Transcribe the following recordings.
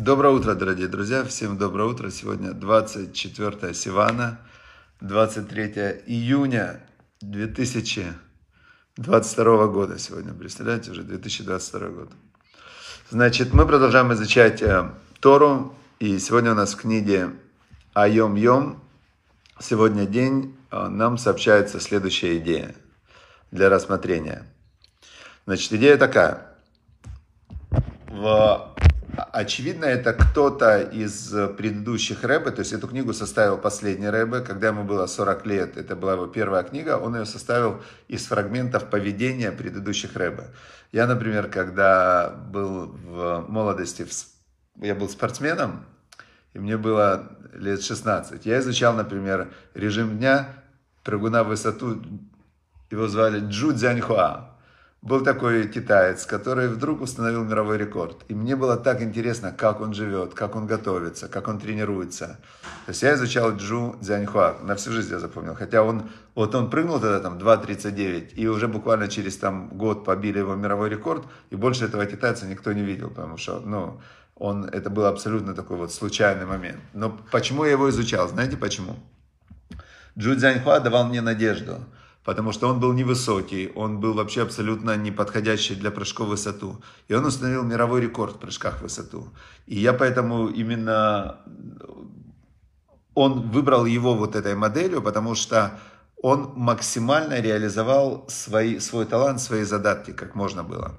Доброе утро, дорогие друзья. Всем доброе утро. Сегодня 24 Сивана, 23 июня 2022 года. Сегодня, представляете, уже 2022 год. Значит, мы продолжаем изучать э, Тору. И сегодня у нас в книге Айом Йом. Сегодня день. Э, нам сообщается следующая идея для рассмотрения. Значит, идея такая. В Очевидно, это кто-то из предыдущих рэбе, то есть эту книгу составил последний рэбе, когда ему было 40 лет, это была его первая книга, он ее составил из фрагментов поведения предыдущих рэбе. Я, например, когда был в молодости, я был спортсменом, и мне было лет 16, я изучал, например, режим дня, прыгуна в высоту, его звали Джу Цзяньхуа был такой китаец, который вдруг установил мировой рекорд. И мне было так интересно, как он живет, как он готовится, как он тренируется. То есть я изучал Джу Цзяньхуа, на всю жизнь я запомнил. Хотя он, вот он прыгнул тогда там 2.39, и уже буквально через там год побили его мировой рекорд, и больше этого китайца никто не видел, потому что, ну, он, это был абсолютно такой вот случайный момент. Но почему я его изучал? Знаете почему? Джу Цзяньхуа давал мне надежду потому что он был невысокий, он был вообще абсолютно не подходящий для прыжков в высоту. И он установил мировой рекорд в прыжках в высоту. И я поэтому именно... Он выбрал его вот этой моделью, потому что он максимально реализовал свои, свой талант, свои задатки, как можно было.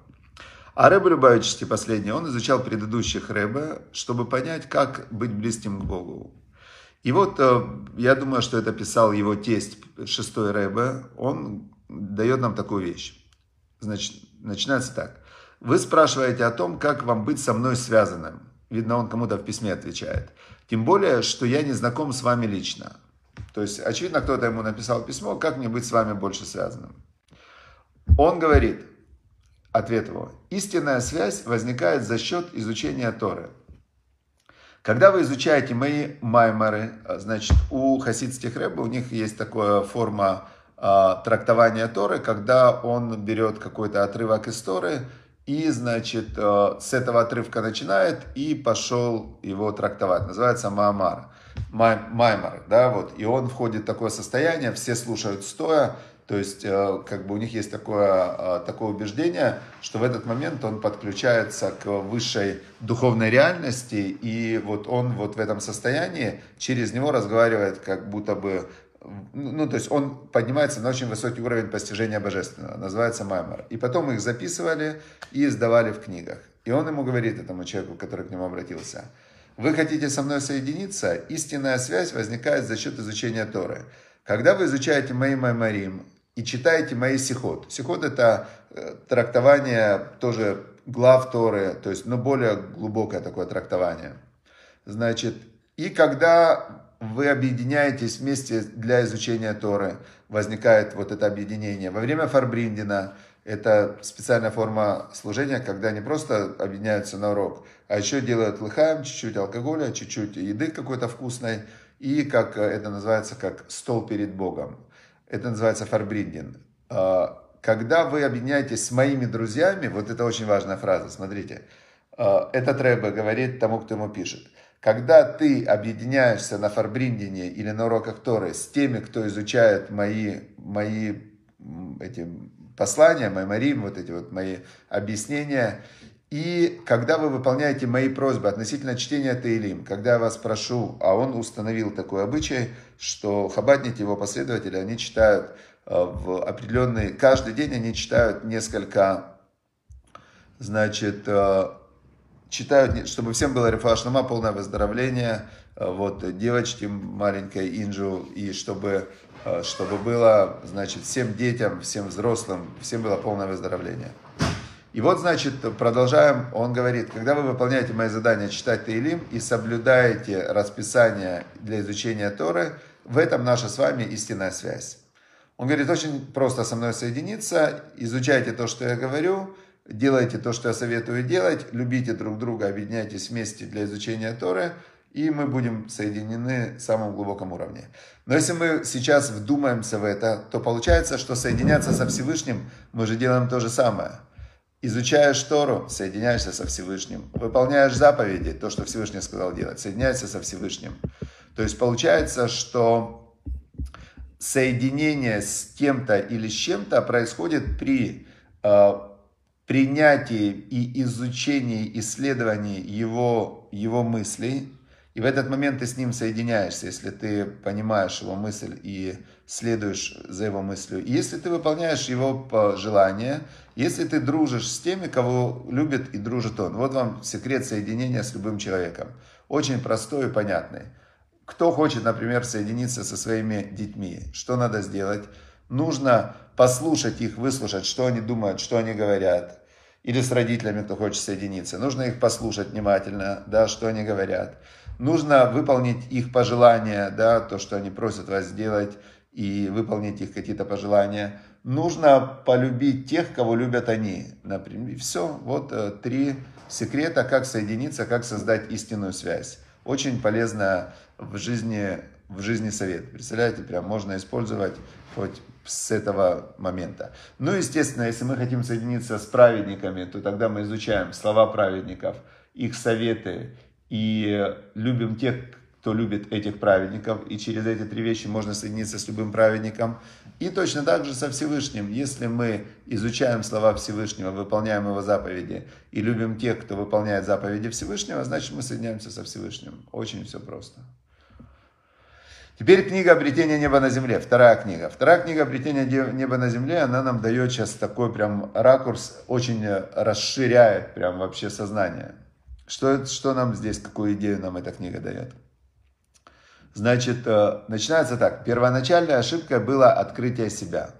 А Рэбе Любавичский последний, он изучал предыдущих Рэбе, чтобы понять, как быть близким к Богу. И вот э, я думаю, что это писал его тесть, шестой Рэбе. Он дает нам такую вещь. Значит, начинается так. Вы спрашиваете о том, как вам быть со мной связанным. Видно, он кому-то в письме отвечает. Тем более, что я не знаком с вами лично. То есть, очевидно, кто-то ему написал письмо, как мне быть с вами больше связанным. Он говорит, ответ его, истинная связь возникает за счет изучения Торы. Когда вы изучаете мои маймары, а, значит, у хасидских рэбов у них есть такая форма э, трактования Торы, когда он берет какой-то отрывок из Торы и, значит, э, с этого отрывка начинает и пошел его трактовать. Называется Маамар. Май, маймар, да, вот. И он входит в такое состояние, все слушают стоя, то есть, э, как бы у них есть такое, э, такое убеждение, что в этот момент он подключается к высшей духовной реальности, и вот он вот в этом состоянии через него разговаривает как будто бы ну, то есть он поднимается на очень высокий уровень постижения божественного, называется Маймар. И потом их записывали и издавали в книгах. И он ему говорит, этому человеку, который к нему обратился, вы хотите со мной соединиться, истинная связь возникает за счет изучения Торы. Когда вы изучаете мои Маймарим, и читаете мои сихот. Сихот это э, трактование тоже глав Торы, то есть, ну, более глубокое такое трактование. Значит, и когда вы объединяетесь вместе для изучения Торы, возникает вот это объединение. Во время Фарбриндина это специальная форма служения, когда они просто объединяются на урок, а еще делают лыхаем, чуть-чуть алкоголя, чуть-чуть еды какой-то вкусной, и как это называется, как стол перед Богом. Это называется фарбриндин. А, когда вы объединяетесь с моими друзьями, вот это очень важная фраза, смотрите. А, этот Рэбе говорит тому, кто ему пишет. Когда ты объединяешься на фарбриндине или на уроках Торы с теми, кто изучает мои, мои эти послания, мои марим, вот эти вот мои объяснения, и когда вы выполняете мои просьбы относительно чтения Таилим, когда я вас прошу, а он установил такой обычай, что хабадники, его последователи, они читают э, в определенный, каждый день они читают несколько, значит, э, читают, чтобы всем было рефашнама, полное выздоровление, э, вот, девочке маленькой Инжу, и чтобы, чтобы было, значит, всем детям, всем взрослым, всем было полное выздоровление. И вот, значит, продолжаем, он говорит, когда вы выполняете мои задания читать Таилим и соблюдаете расписание для изучения Торы, в этом наша с вами истинная связь. Он говорит, очень просто со мной соединиться, изучайте то, что я говорю, делайте то, что я советую делать, любите друг друга, объединяйтесь вместе для изучения Торы, и мы будем соединены в самом глубоком уровне. Но если мы сейчас вдумаемся в это, то получается, что соединяться со Всевышним мы же делаем то же самое – Изучаешь Тору, соединяешься со Всевышним. Выполняешь заповеди, то, что Всевышний сказал делать, соединяешься со Всевышним. То есть получается, что соединение с кем-то или с чем-то происходит при э, принятии и изучении, исследовании его, его мыслей, и в этот момент ты с ним соединяешься, если ты понимаешь его мысль и следуешь за его мыслью. И если ты выполняешь его пожелания, если ты дружишь с теми, кого любит и дружит он. Вот вам секрет соединения с любым человеком. Очень простой и понятный. Кто хочет, например, соединиться со своими детьми, что надо сделать? Нужно послушать их, выслушать, что они думают, что они говорят. Или с родителями, кто хочет соединиться. Нужно их послушать внимательно, да, что они говорят нужно выполнить их пожелания, да, то, что они просят вас сделать, и выполнить их какие-то пожелания. Нужно полюбить тех, кого любят они. Например, все, вот э, три секрета, как соединиться, как создать истинную связь. Очень полезно в жизни, в жизни совет. Представляете, прям можно использовать хоть с этого момента. Ну, естественно, если мы хотим соединиться с праведниками, то тогда мы изучаем слова праведников, их советы, и любим тех, кто любит этих праведников, и через эти три вещи можно соединиться с любым праведником. И точно так же со Всевышним. Если мы изучаем слова Всевышнего, выполняем его заповеди и любим тех, кто выполняет заповеди Всевышнего, значит мы соединяемся со Всевышним. Очень все просто. Теперь книга «Обретение неба на земле», вторая книга. Вторая книга «Обретение неба на земле», она нам дает сейчас такой прям ракурс, очень расширяет прям вообще сознание. Что, что нам здесь, какую идею нам эта книга дает? Значит, э, начинается так. Первоначальная ошибка была открытие себя.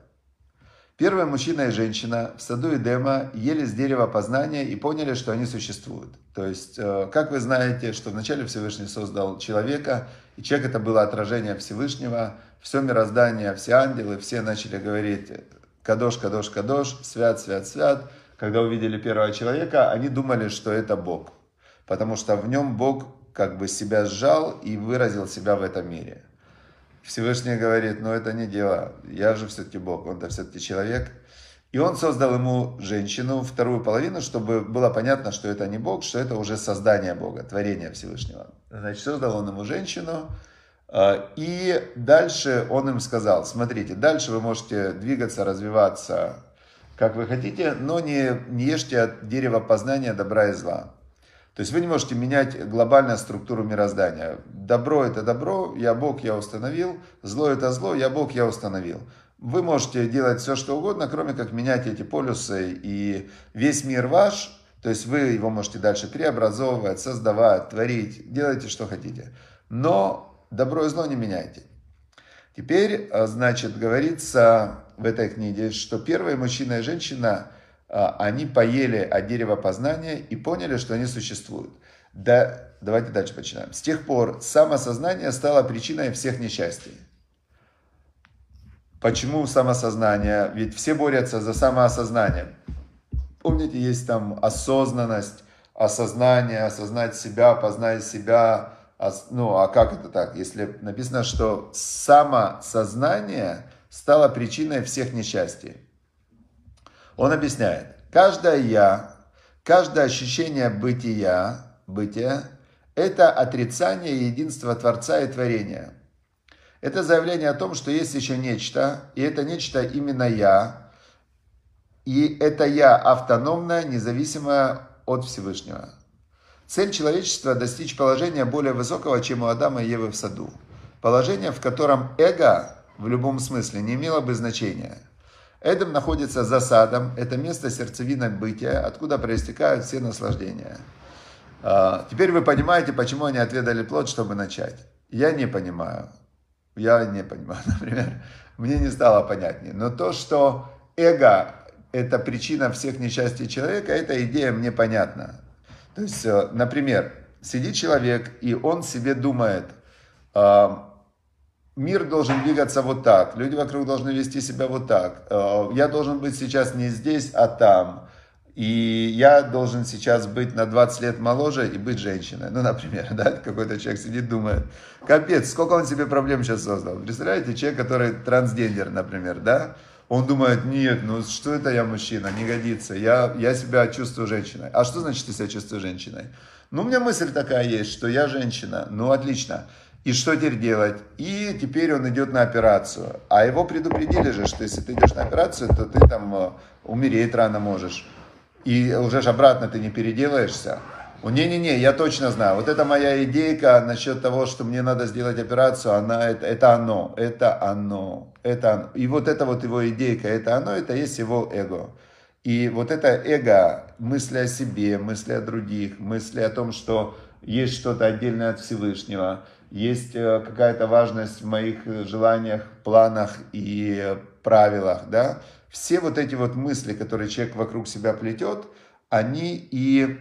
Первый мужчина и женщина в саду Эдема ели с дерева познания и поняли, что они существуют. То есть, э, как вы знаете, что вначале Всевышний создал человека, и человек это было отражение Всевышнего, все мироздание, все ангелы, все начали говорить «Кадош, Кадош, Кадош», «Свят, Свят, Свят». Когда увидели первого человека, они думали, что это Бог потому что в нем Бог как бы себя сжал и выразил себя в этом мире. Всевышний говорит, ну это не дело, я же все-таки Бог, он-то все-таки человек. И он создал ему женщину, вторую половину, чтобы было понятно, что это не Бог, что это уже создание Бога, творение Всевышнего. Значит, создал он ему женщину, а, и дальше он им сказал, смотрите, дальше вы можете двигаться, развиваться, как вы хотите, но не, не ешьте от дерева познания добра и зла. То есть вы не можете менять глобальную структуру мироздания. Добро это добро, я Бог, я установил. Зло это зло, я Бог, я установил. Вы можете делать все, что угодно, кроме как менять эти полюсы. И весь мир ваш, то есть вы его можете дальше преобразовывать, создавать, творить, делайте, что хотите. Но добро и зло не меняйте. Теперь, а, значит, говорится в этой книге, что первый мужчина и женщина – они поели от дерева познания и поняли, что они существуют. Да, давайте дальше починаем. С тех пор самосознание стало причиной всех несчастий. Почему самосознание? Ведь все борются за самоосознание. Помните, есть там осознанность, осознание, осознать себя, познать себя. Ну, а как это так? Если написано, что самосознание стало причиной всех несчастий. Он объясняет, каждое «я», каждое ощущение бытия, бытия – это отрицание единства Творца и Творения. Это заявление о том, что есть еще нечто, и это нечто именно «я», и это «я» автономное, независимое от Всевышнего. Цель человечества – достичь положения более высокого, чем у Адама и Евы в саду. Положение, в котором эго в любом смысле не имело бы значения – Эдем находится за садом, это место сердцевина бытия, откуда проистекают все наслаждения. А, теперь вы понимаете, почему они отведали плод, чтобы начать. Я не понимаю. Я не понимаю, например. Мне не стало понятнее. Но то, что эго – это причина всех несчастий человека, эта идея мне понятна. То есть, э, например, сидит человек, и он себе думает, мир должен двигаться вот так, люди вокруг должны вести себя вот так. Э, я должен быть сейчас не здесь, а там. И я должен сейчас быть на 20 лет моложе и быть женщиной. Ну, например, да, какой-то человек сидит, думает, капец, сколько он себе проблем сейчас создал. Представляете, человек, который трансгендер, например, да, Он думает, нет, ну что это я мужчина, не годится, я, я себя чувствую женщиной. А что значит ты себя чувствуешь женщиной? Ну, у меня мысль такая есть, что я женщина, ну отлично. И что теперь делать? И теперь он идет на операцию. А его предупредили же, что если ты идешь на операцию, то ты там э, умереть рано можешь. И уже обратно ты не переделаешься. Не-не-не, я точно знаю. Вот это моя идейка насчет того, что мне надо сделать операцию, она, это, это оно, это оно, это оно. И вот это вот его идейка, это оно, это есть его эго. И вот это эго, мысли о себе, мысли о других, мысли о том, что есть что-то отдельное от Всевышнего, есть э, какая-то важность в моих желаниях, планах и правилах, да, все вот эти вот мысли, которые человек вокруг себя плетет, они и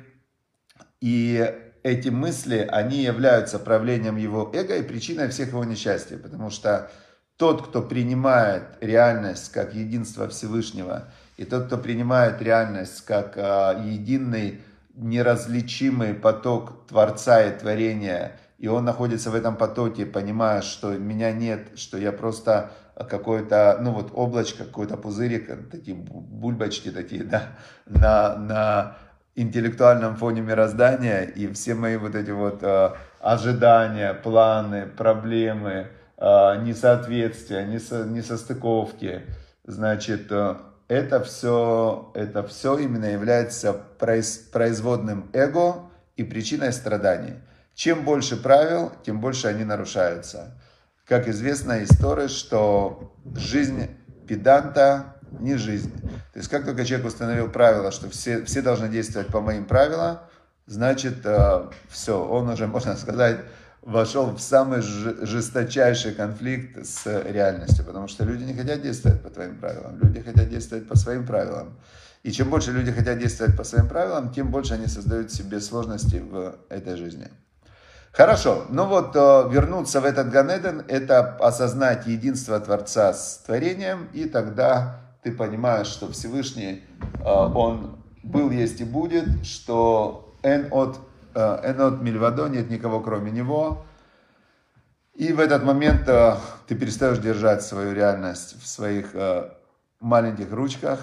и эти мысли, они являются проявлением его эго и причиной всех его несчастий. Потому что тот, кто принимает реальность как единство Всевышнего, и тот, кто принимает реальность как а, единый, неразличимый поток Творца и Творения, и он находится в этом потоке, понимая, что меня нет, что я просто какое-то, ну вот облачко, какой-то пузырик, такие бульбочки такие, да, на, на интеллектуальном фоне мироздания, и все мои вот эти вот э, ожидания, планы, проблемы, э, несоответствия, несо, несостыковки, значит, э, это все, это все именно является произ, производным эго и причиной страданий. Чем больше правил, тем больше они нарушаются. Как известно из Торы, что жизнь педанта не жизнь. То есть как только человек установил правило, что все, все должны действовать по моим правилам, значит, э, все, он уже, можно сказать, вошел в самый жесточайший конфликт с реальностью, потому что люди не хотят действовать по твоим правилам, люди хотят действовать по своим правилам. И чем больше люди хотят действовать по своим правилам, тем больше они создают себе сложности в этой жизни. Хорошо, ну вот э, вернуться в этот Ганеден, это осознать единство Творца с творением, и тогда ты понимаешь, что Всевышний, э, Он был, есть и будет, что эн от, э, эн от Мильвадо, нет никого кроме Него, и в этот момент ты перестаешь держать свою реальность в своих маленьких ручках,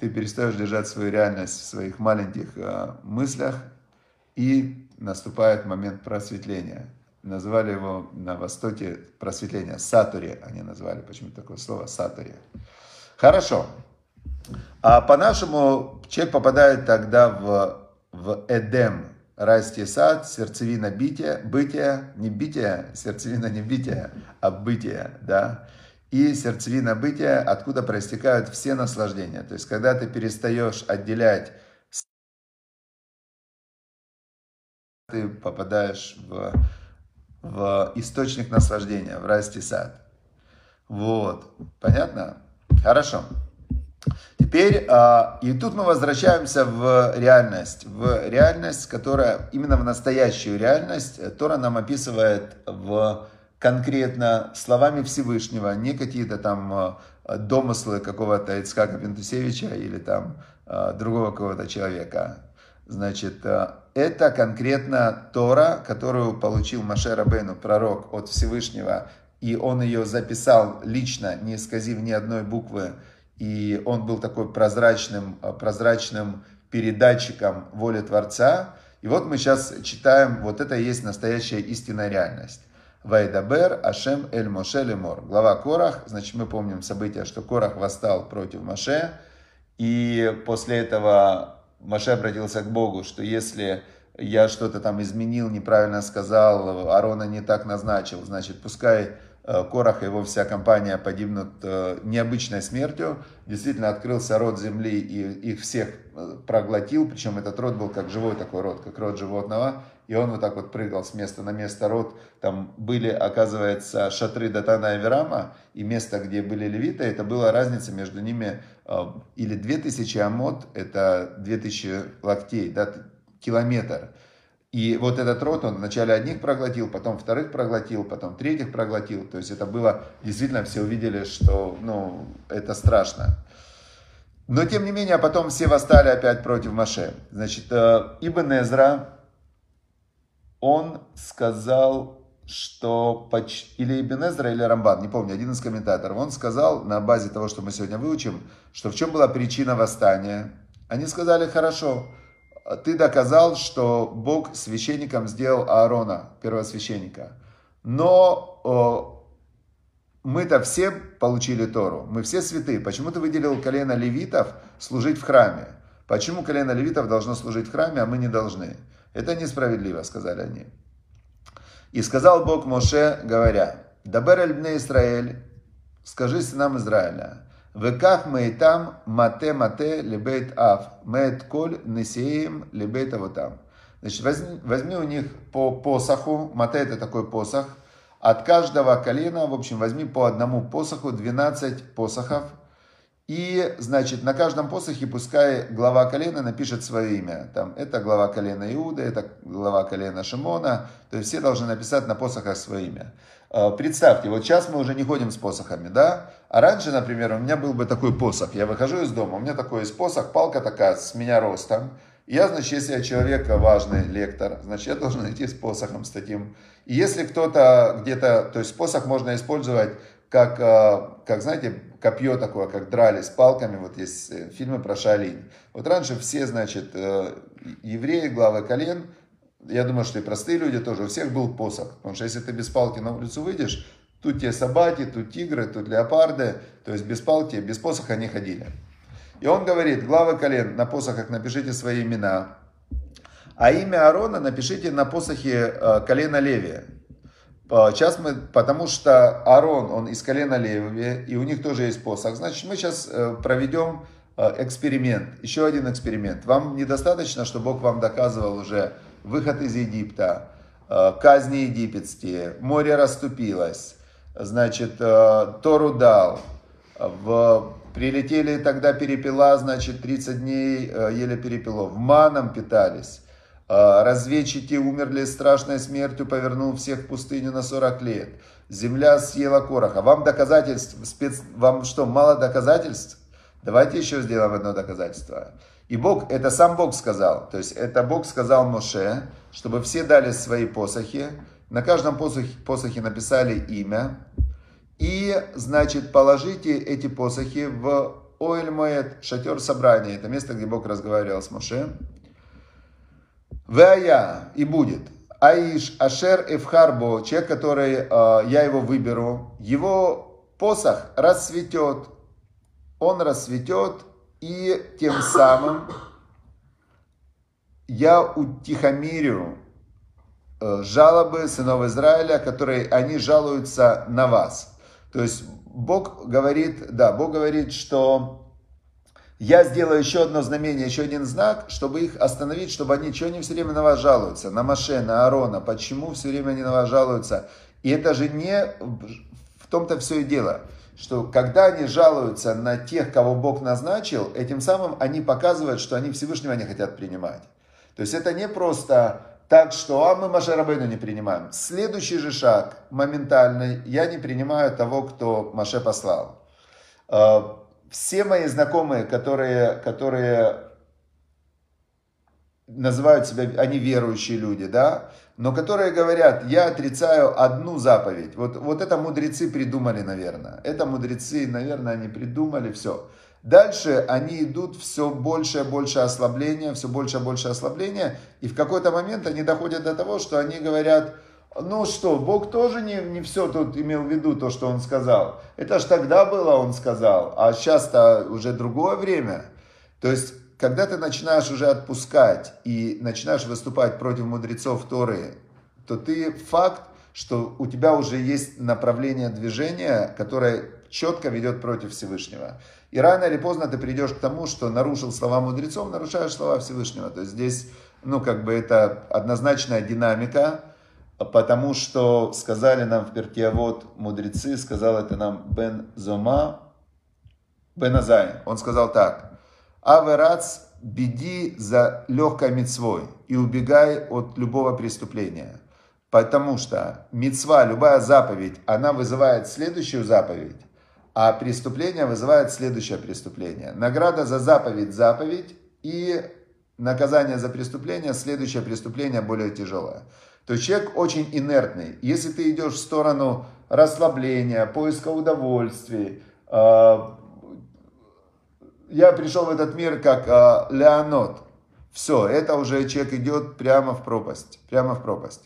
ты перестаешь держать свою реальность в своих маленьких мыслях, и наступает момент просветления. Назвали его на Востоке просветление, сатури они назвали, почему такое слово сатури. Хорошо. А по-нашему человек попадает тогда в, в Эдем, райский сад, сердцевина бития, бытия, не бития, сердцевина не бития, а бытия, да. И сердцевина бытия, откуда проистекают все наслаждения. То есть, когда ты перестаешь отделять ты попадаешь в, в источник наслаждения, в райский сад. Вот, понятно? Хорошо. Теперь, а, и тут мы возвращаемся в реальность, в реальность, которая именно в настоящую реальность Тора нам описывает в конкретно словами Всевышнего, не какие-то там а, домыслы какого-то Ицкака Пентусевича или там а, другого какого-то человека. Значит, это конкретно Тора, которую получил Маше Рабейну, пророк от Всевышнего, и он ее записал лично, не исказив ни одной буквы, и он был такой прозрачным, прозрачным передатчиком воли Творца. И вот мы сейчас читаем, вот это и есть настоящая истинная реальность. Вайдабер Ашем Эль Моше Лемор. Глава Корах, значит, мы помним события, что Корах восстал против Моше, и после этого Маше обратился к Богу, что если я что-то там изменил, неправильно сказал, Арона не так назначил, значит, пускай Корах и его вся компания погибнут э, необычной смертью. Действительно открылся род земли и их всех э, проглотил, причем этот род был как живой такой род, как род животного. И он вот так вот прыгал с места на место род. Там были, оказывается, шатры Датана и Верама, и место, где были левиты, это была разница между ними или 2000 амот, это 2000 локтей, да, километр. И вот этот рот он вначале одних проглотил, потом вторых проглотил, потом третьих проглотил. То есть это было, действительно все увидели, что ну, это страшно. Но тем не менее, потом все восстали опять против Маше. Значит, э, Ибн Эзра, он сказал, что или Ибн или Рамбан, не помню, один из комментаторов, он сказал на базе того, что мы сегодня выучим, что в чем была причина восстания. Они сказали, хорошо, ты доказал, что Бог священником сделал Аарона, первосвященника. Но мы-то все получили Тору, мы все святые. Почему ты выделил колено левитов служить в храме? Почему колено левитов должно служить в храме, а мы не должны? Это несправедливо, сказали они. И сказал Бог Моше, говоря, «Дабер эль бне скажи сынам Израиля, Веках там мате мате лебейт ав, мет коль несеем лебейт авотам». Значит, возьми, возьми у них по посоху, мате это такой посох, от каждого колена, в общем, возьми по одному посоху, 12 посохов, и, значит, на каждом посохе пускай глава колена напишет свое имя. Там, это глава колена Иуда, это глава колена Шимона. То есть все должны написать на посохах свое имя. А, представьте, вот сейчас мы уже не ходим с посохами, да? А раньше, например, у меня был бы такой посох. Я выхожу из дома, у меня такой есть посох, палка такая с меня ростом. Я, значит, если я человек важный, лектор, значит, я должен идти с посохом, с таким. И если кто-то где-то, то есть посох можно использовать как, а, как знаете, копье такое, как драли с палками, вот есть э, фильмы про Шалинь. Вот раньше все, значит, э, евреи, главы колен, я думаю, что и простые люди тоже, у всех был посох. Потому что если ты без палки на улицу выйдешь, тут те собаки, тут тигры, тут леопарды, то есть без палки, без посоха не ходили. И он говорит, главы колен, на посохах напишите свои имена, а имя Аарона напишите на посохе э, колена Левия. Сейчас мы, потому что Аарон, он из колена Левия, и у них тоже есть посох. Значит, мы сейчас э, проведем э, эксперимент, еще один эксперимент. Вам недостаточно, что Бог вам доказывал уже выход из Египта, казни египетские, море расступилось, значит, Тору дал, в, прилетели тогда перепела, значит, 30 дней ели перепелов, маном питались. А, разведчики умерли страшной смертью, повернул всех в пустыню на 40 лет. Земля съела короха. Вам доказательств, спец... вам что, мало доказательств? Давайте еще сделаем одно доказательство. И Бог, это сам Бог сказал. То есть это Бог сказал Моше, чтобы все дали свои посохи. На каждом посохе, посохе написали имя. И, значит, положите эти посохи в Оэль Моэт, шатер собрания. Это место, где Бог разговаривал с Моше. Вая и будет. Аиш Ашер Эвхарбо, человек, который э, я его выберу, его посох расцветет, он расцветет, и тем самым я утихомирю жалобы сынов Израиля, которые они жалуются на вас. То есть Бог говорит, да, Бог говорит, что я сделаю еще одно знамение, еще один знак, чтобы их остановить, чтобы они, что они все время на вас жалуются, на Маше, на Аарона, почему все время они на вас жалуются. И это же не в том-то все и дело, что когда они жалуются на тех, кого Бог назначил, этим самым они показывают, что они Всевышнего не хотят принимать. То есть это не просто так, что а мы Маше не принимаем. Следующий же шаг, моментальный, я не принимаю того, кто Маше послал а, все мои знакомые, которые, которые называют себя, они верующие люди, да, но которые говорят, я отрицаю одну заповедь. Вот, вот это мудрецы придумали, наверное. Это мудрецы, наверное, они придумали все. Дальше они идут все больше и больше ослабления, все больше и больше ослабления. И в какой-то момент они доходят до того, что они говорят, ну что, Бог тоже не, не все тут имел в виду, то, что Он сказал. Это ж тогда было, Он сказал, а сейчас-то уже другое время. То есть, когда ты начинаешь уже отпускать и начинаешь выступать против мудрецов Торы, то ты факт, что у тебя уже есть направление движения, которое четко ведет против Всевышнего. И рано или поздно ты придешь к тому, что нарушил слова мудрецов, нарушаешь слова Всевышнего. То есть здесь, ну, как бы это однозначная динамика, потому что сказали нам в Перкиавод мудрецы, сказал это нам Бен Зома, Бен Азай. Он сказал так, Аверац, беди за легкой мецвой и убегай от любого преступления. Потому что мецва, любая заповедь, она вызывает следующую заповедь, а преступление вызывает следующее преступление. Награда за заповедь – заповедь, и наказание за преступление – следующее преступление более тяжелое. То есть человек очень инертный. Если ты идешь в сторону расслабления, поиска удовольствий, а, я пришел в этот мир как а, Леонот. Все, это уже человек идет прямо в пропасть. Прямо в пропасть.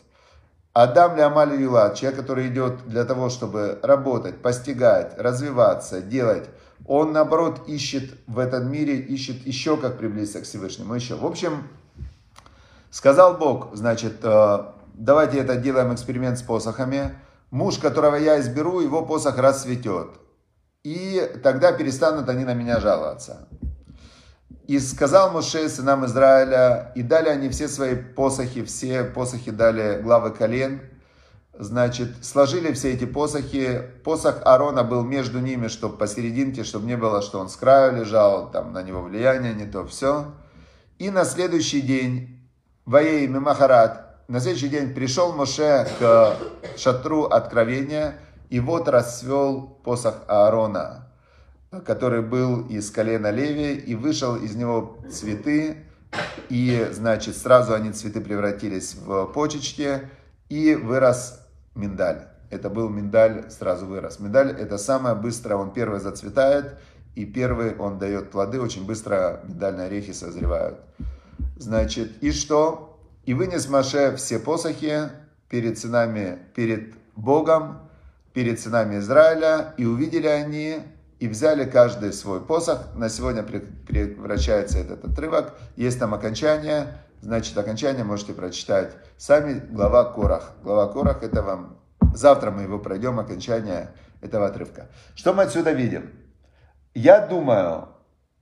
Адам Леомали Юла, человек, который идет для того, чтобы работать, постигать, развиваться, делать, он, наоборот, ищет в этом мире, ищет еще как приблизиться к Всевышнему. Еще. В общем, сказал Бог, значит, э, давайте это делаем эксперимент с посохами. Муж, которого я изберу, его посох расцветет. И тогда перестанут они на меня жаловаться. И сказал Моше сынам Израиля, и дали они все свои посохи, все посохи дали главы колен. Значит, сложили все эти посохи. Посох Аарона был между ними, чтобы посерединке, чтобы не было, что он с краю лежал, там на него влияние, не то все. И на следующий день, Ваей Мимахарат, на следующий день пришел Моше к шатру откровения, и вот расцвел посох Аарона который был из колена Леви, и вышел из него цветы, и, значит, сразу они цветы превратились в почечки, и вырос миндаль. Это был миндаль, сразу вырос. Миндаль это самое быстрое, он первый зацветает, и первый он дает плоды, очень быстро миндальные орехи созревают. Значит, и что? И вынес Маше все посохи перед сынами, перед Богом, перед сынами Израиля, и увидели они и взяли каждый свой посох. На сегодня превращается этот отрывок. Есть там окончание, значит окончание можете прочитать сами. Глава Корах. Глава Корах это вам... Завтра мы его пройдем, окончание этого отрывка. Что мы отсюда видим? Я думаю,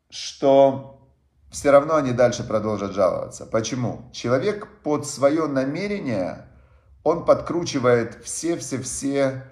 что все равно они дальше продолжат жаловаться. Почему? Человек под свое намерение, он подкручивает все-все-все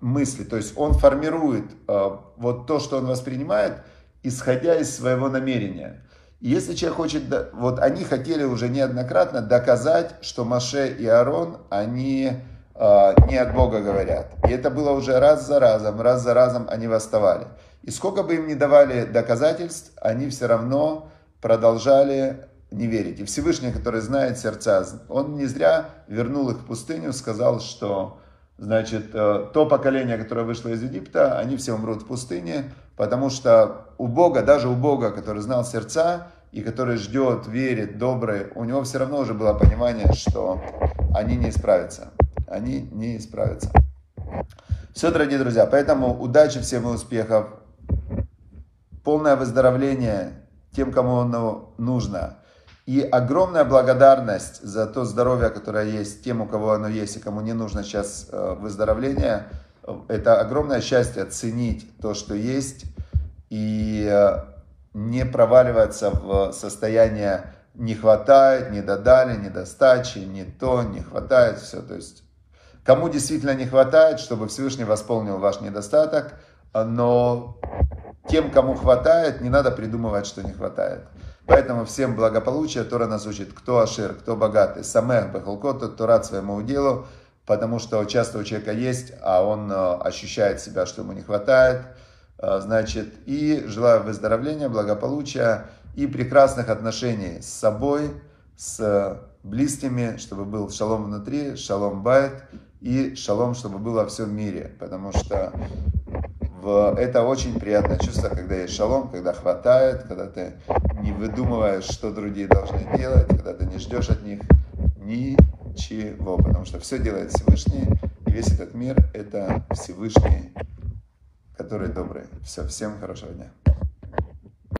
мысли. То есть он формирует э, вот то, что он воспринимает, исходя из своего намерения. Если человек хочет, вот они хотели уже неоднократно доказать, что Маше и Арон, они э, не от Бога говорят. И это было уже раз за разом, раз за разом они восставали. И сколько бы им ни давали доказательств, они все равно продолжали не верить. И Всевышний, который знает сердца, он не зря вернул их в пустыню, сказал, что Значит, э, то поколение, которое вышло из Египта, они все умрут в пустыне, потому что у Бога, даже у Бога, который знал сердца и который ждет, верит, добрый, у него все равно уже было понимание, что они не исправятся. Они не исправятся. Все, дорогие друзья, поэтому удачи всем и успехов. Полное выздоровление тем, кому оно нужно. И огромная благодарность за то здоровье, которое есть тем, у кого оно есть и кому не нужно сейчас э, выздоровление. Это огромное счастье ценить то, что есть, и э, не проваливаться в состояние не хватает, не додали, недостачи, не то, не хватает, все. То есть, кому действительно не хватает, чтобы Всевышний восполнил ваш недостаток, но тем, кому хватает, не надо придумывать, что не хватает. Поэтому всем благополучия. Тора нас учит, кто ашир, кто богатый. Самех бехалкот, тот, кто рад своему делу, потому что часто у человека есть, а он э, ощущает себя, что ему не хватает. Э, значит, и желаю выздоровления, благополучия и прекрасных отношений с собой, с близкими, чтобы был шалом внутри, шалом байт и шалом, чтобы было во всем мире. Потому что это очень приятное чувство, когда есть шалом, когда хватает, когда ты не выдумываешь, что другие должны делать, когда ты не ждешь от них ничего, потому что все делает Всевышний, и весь этот мир – это Всевышний, который добрый. Все, всем хорошего дня.